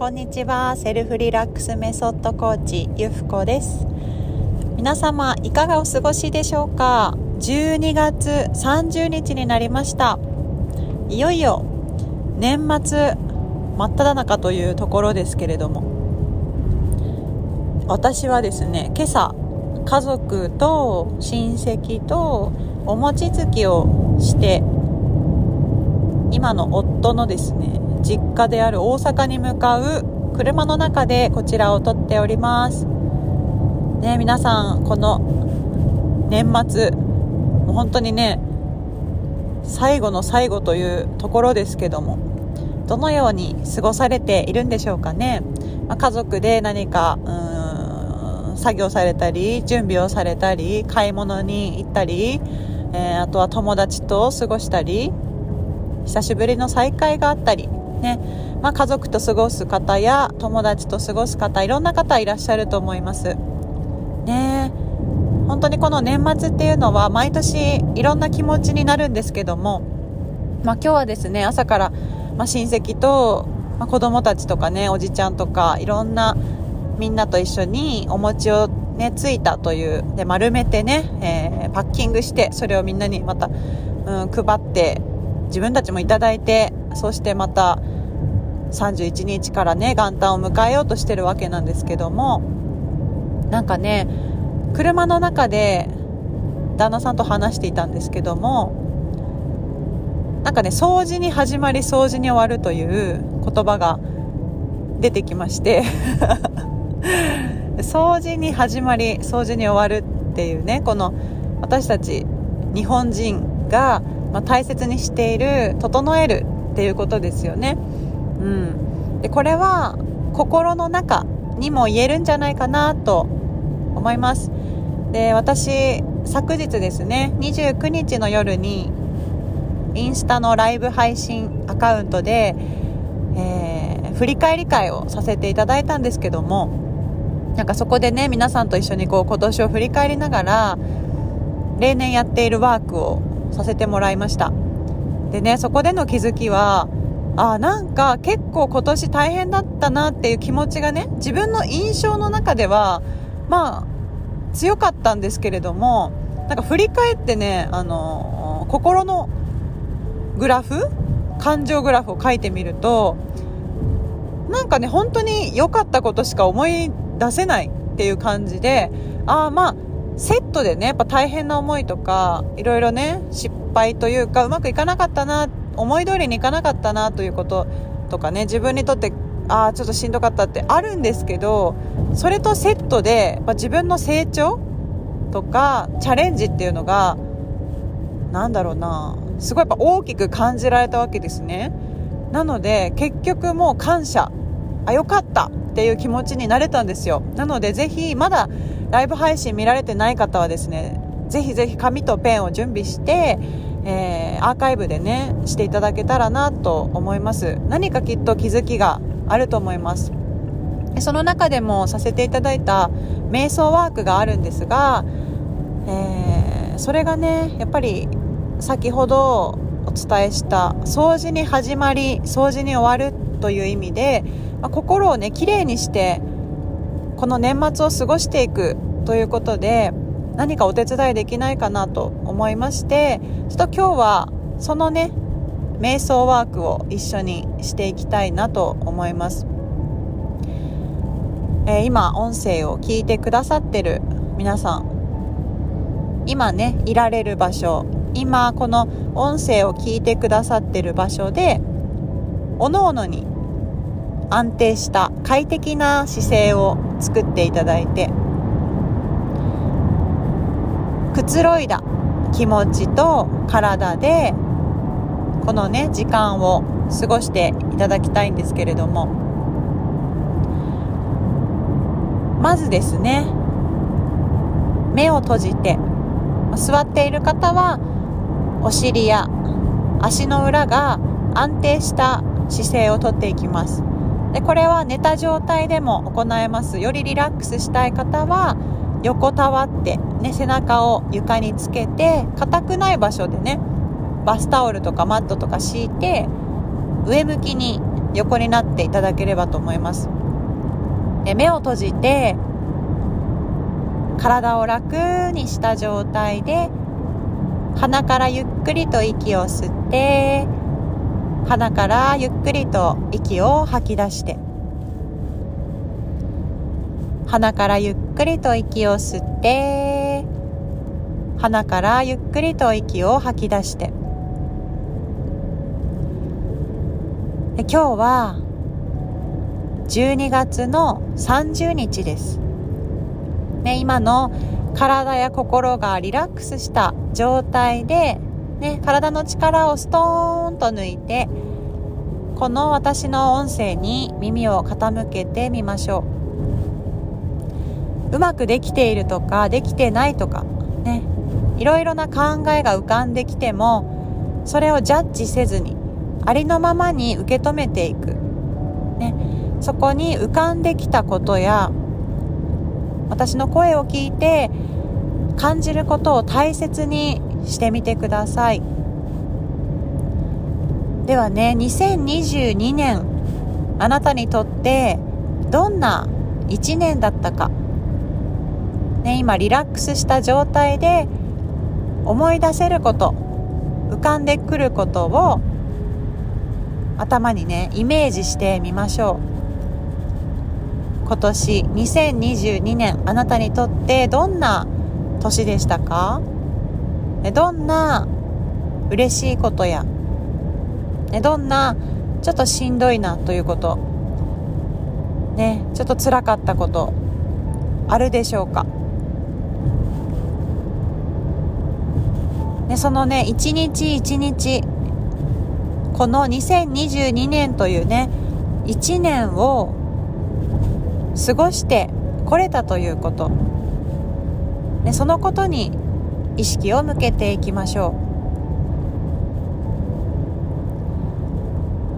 こんにちは。セルフリラックスメソッドコーチゆふこです。皆様いかがお過ごしでしょうか？12月30日になりました。いよいよ年末真っ只中というところですけれども。私はですね今朝家族と親戚とお餅つきをして今の夫のですね実家である大阪に向かう車の中でこちらを撮っております。ね皆さんこの年末もう本当にね最後の最後というところですけどもどのように過ごされているんでしょうかね、まあ、家族で何かうん作業されたり準備をされたり買い物に行ったり、えー、あとは友達と過ごしたり久しぶりの再会があったりね。まあ、家族と過ごす方や友達と過ごす方いろんな方いらっしゃると思います。ね。本当にこの年末っていうのは毎年いろんな気持ちになるんですけども、まあ、今日はですね朝から、まあ、親戚と、まあ、子供たちとかねおじちゃんとかいろんなみんなと一緒にお餅をねついたというで丸めてね、えー、パッキングしてそれをみんなにまた、うん、配って自分たちもいただいてそしてまた31日からね元旦を迎えようとしてるわけなんですけどもなんかね車の中で旦那さんと話していたんですけどもなんかね掃除に始まり掃除に終わるという言葉が出てきまして 掃除に始まり掃除に終わるっていうねこの私たち日本人が、まあ、大切にしている整えるっていうことですよね。うん、でこれは心の中にも言えるんじゃないかなと思います。で私昨日ですね29日の夜にインスタのライブ配信アカウントで、えー、振り返り会をさせていただいたんですけどもなんかそこでね皆さんと一緒にこう今年を振り返りながら例年やっているワークをさせてもらいました。でねそこでの気づきはあなんか結構今年大変だったなっていう気持ちがね自分の印象の中ではまあ強かったんですけれどもなんか振り返ってねあの心のグラフ感情グラフを書いてみるとなんかね本当に良かったことしか思い出せないっていう感じでああまあセットでねやっぱ大変な思いとかいろいろね失敗というかうまくいかなかったなって思い通りにいかなかったなということとかね自分にとってああちょっとしんどかったってあるんですけどそれとセットで、まあ、自分の成長とかチャレンジっていうのがなんだろうなすごいやっぱ大きく感じられたわけですね。なので結局もう感謝。あよかったっていう気持ちになれたんですよ。なのでぜひまだライブ配信見られてない方はですねぜひぜひ紙とペンを準備してえー、アーカイブでねしていただけたらなと思います。何かきっと気づきがあると思います。その中でもさせていただいた瞑想ワークがあるんですが、えー、それがねやっぱり先ほどお伝えした掃除に始まり掃除に終わるという意味で、まあ、心をねきれいにしてこの年末を過ごしていくということで何かお手伝いできないかなと思いましてちょっと今日はそのね瞑想ワークを一緒にしていきたいなと思います、えー、今音声を聞いてくださってる皆さん今ねいられる場所今この音声を聞いてくださってる場所でおのおのに安定した快適な姿勢を作っていただいてくつろいだ気持ちと体でこのね時間を過ごしていただきたいんですけれども。まずですね目を閉じて座っている方はお尻や足の裏が安定した姿勢をとっていきます。でこれは寝た状態でも行えます。よりリラックスしたい方は横たわって、ね、背中を床につけて硬くない場所でねバスタオルとかマットとか敷いて上向きに横になっていただければと思います。で目を閉じて体を楽にした状態で鼻からゆっくりと息を吸って鼻からゆっくりと息を吐き出して鼻からゆっくりと息を吸って鼻からゆっくりと息を吐き出して。今日は12月の30日です、ね、今の体や心がリラックスした状態で、ね、体の力をストーンと抜いてこの私の音声に耳を傾けてみましょう。うまくできているとかできてないとかね。いろいろな考えが浮かんできてもそれをジャッジせずにありのままに受け止めていく、ね、そこに浮かんできたことや私の声を聞いて感じることを大切にしてみてください。ではね2022年あなたにとってどんな1年だったか。ね、今リラックスした状態で思い出せること浮かんでくることを頭にねイメージしてみましょう。今年2022年あなたにとってどんな年でしたか？どんな嬉しいことや？どんなちょっとしんどいなということ？ねちょっと辛かったことあるでしょうか？でそのね一日一日この2022年というね1年を過ごしてこれたということ。でそのことに意識を向けていきましょ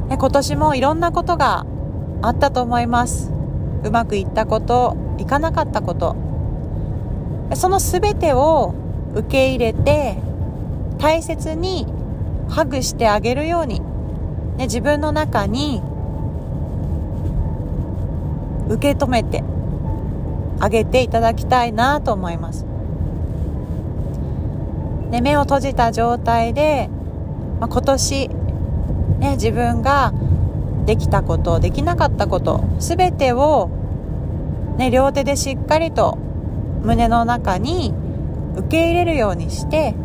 う。で今年もいろんなことがあったと思います。うまくいったこといかなかったこと。その全てを受け入れて大切にハグしてあげるように、ね、自分の中に受け止めてあげていただきたいなと思います。ね、目を閉じた状態で、まあ、今年、ね、自分ができたことできなかったこと全てを、ね、両手でしっかりと胸の中に受け入れるようにして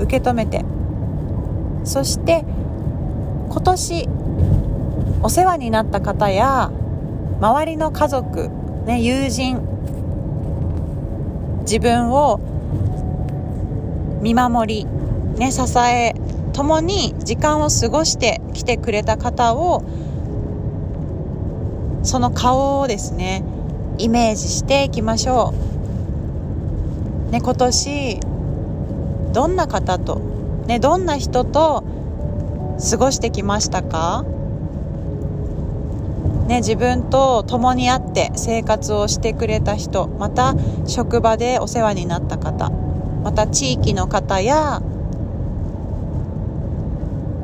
受け止めてそして今年お世話になった方や周りの家族、ね、友人自分を見守り、ね、支え共に時間を過ごしてきてくれた方をその顔をですねイメージしていきましょう。ね、今年どんな方と、ね、どんな人と過ごしてきましたか？ね、自分と共に会って生活をしてくれた人また職場でお世話になった方また地域の方や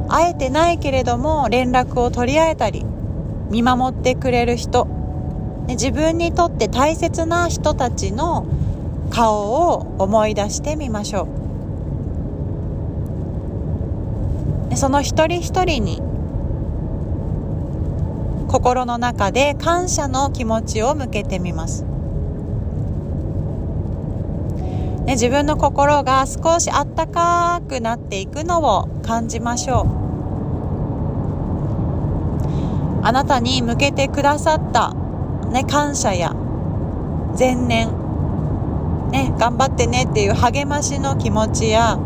会えてないけれども連絡を取り合えたり見守ってくれる人、ね、自分にとって大切な人たちの顔を思い出してみましょう。その一人一人に心の中で感謝の気持ちを向けてみます、ね、自分の心が少しあったかくなっていくのを感じましょう。あなたに向けてくださった、ね、感謝や前年、ね、頑張ってねっていう励ましの気持ちや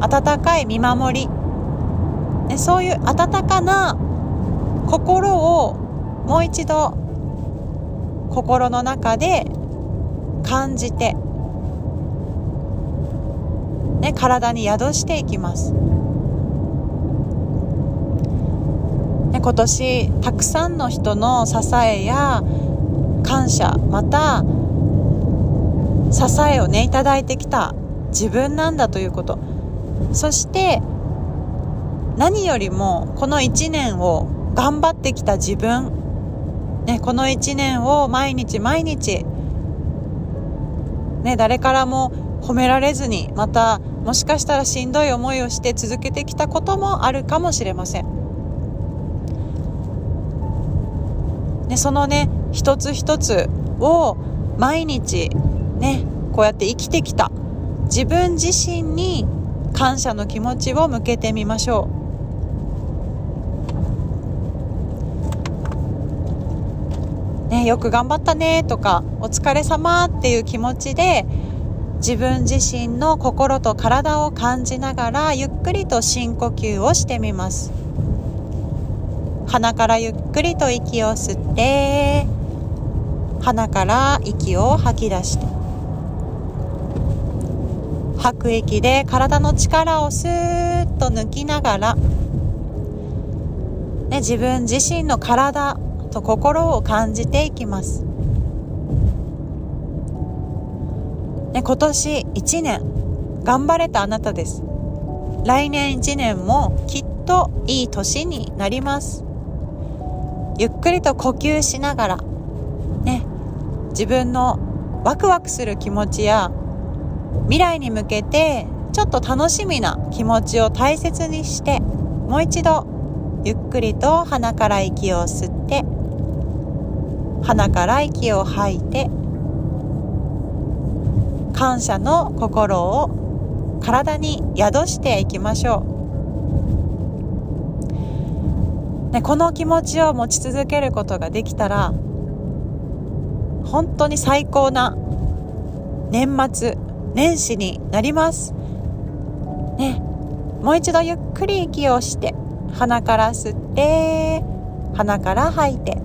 温かい見守りね、そういう温かな心をもう一度心の中で感じて、ね、体に宿していきます。ね、今年たくさんの人の支えや感謝また支えをねいただいてきた自分なんだということそして何よりもこの1年を頑張ってきた自分、ね、この1年を毎日毎日、ね、誰からも褒められずにまたもしかしたらしんどい思いをして続けてきたこともあるかもしれません。ね、そのね一つ一つを毎日ねこうやって生きてきた自分自身に感謝の気持ちを向けてみましょう。ね、よく頑張ったねとかお疲れ様っていう気持ちで自分自身の心と体を感じながらゆっくりと深呼吸をしてみます。鼻からゆっくりと息を吸って鼻から息を吐き出して。吐く息で体の力をスーッと抜きながら、ね、自分自身の体と心を感じていきます。ね、今年1年頑張れたあなたです。来年1年もきっといい年になります。ゆっくりと呼吸しながら、ね、自分のワクワクする気持ちや未来に向けてちょっと楽しみな気持ちを大切にしてもう一度ゆっくりと鼻から息を吸って鼻から息を吐いて感謝の心を体に宿していきましょう、ね、この気持ちを持ち続けることができたら本当に最高な年末年始になります。ね、もう一度ゆっくり息をして、鼻から吸って、鼻から吐いて、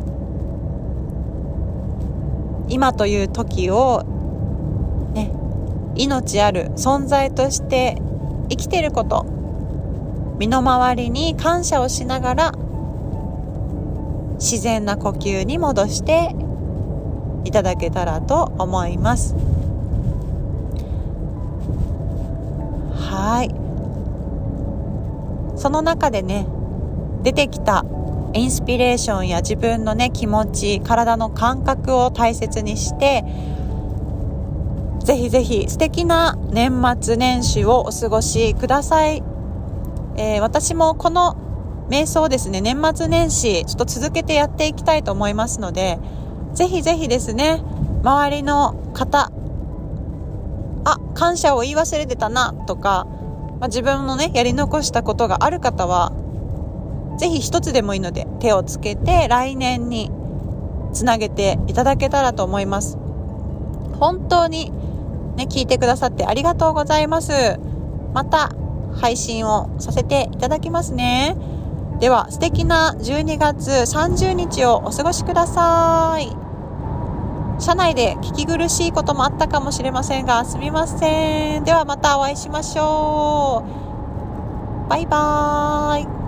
今という時を、ね、命ある存在として生きてること、身の回りに感謝をしながら、自然な呼吸に戻していただけたらと思います。はいその中でね出てきたインスピレーションや自分のね気持ち体の感覚を大切にしてぜひぜひ素敵な年末年始をお過ごしください、えー、私もこの瞑想ですね年末年始ちょっと続けてやっていきたいと思いますのでぜひぜひですね周りの方あ感謝を言い忘れてたなとかまあ、自分のね、やり残したことがある方は、ぜひ一つでもいいので手をつけて来年につなげていただけたらと思います。本当にね、聞いてくださってありがとうございます。また配信をさせていただきますね。では素敵な12月30日をお過ごしください。車内で聞き苦しいこともあったかもしれませんが、すみません。ではまたお会いしましょう。バイバーイ。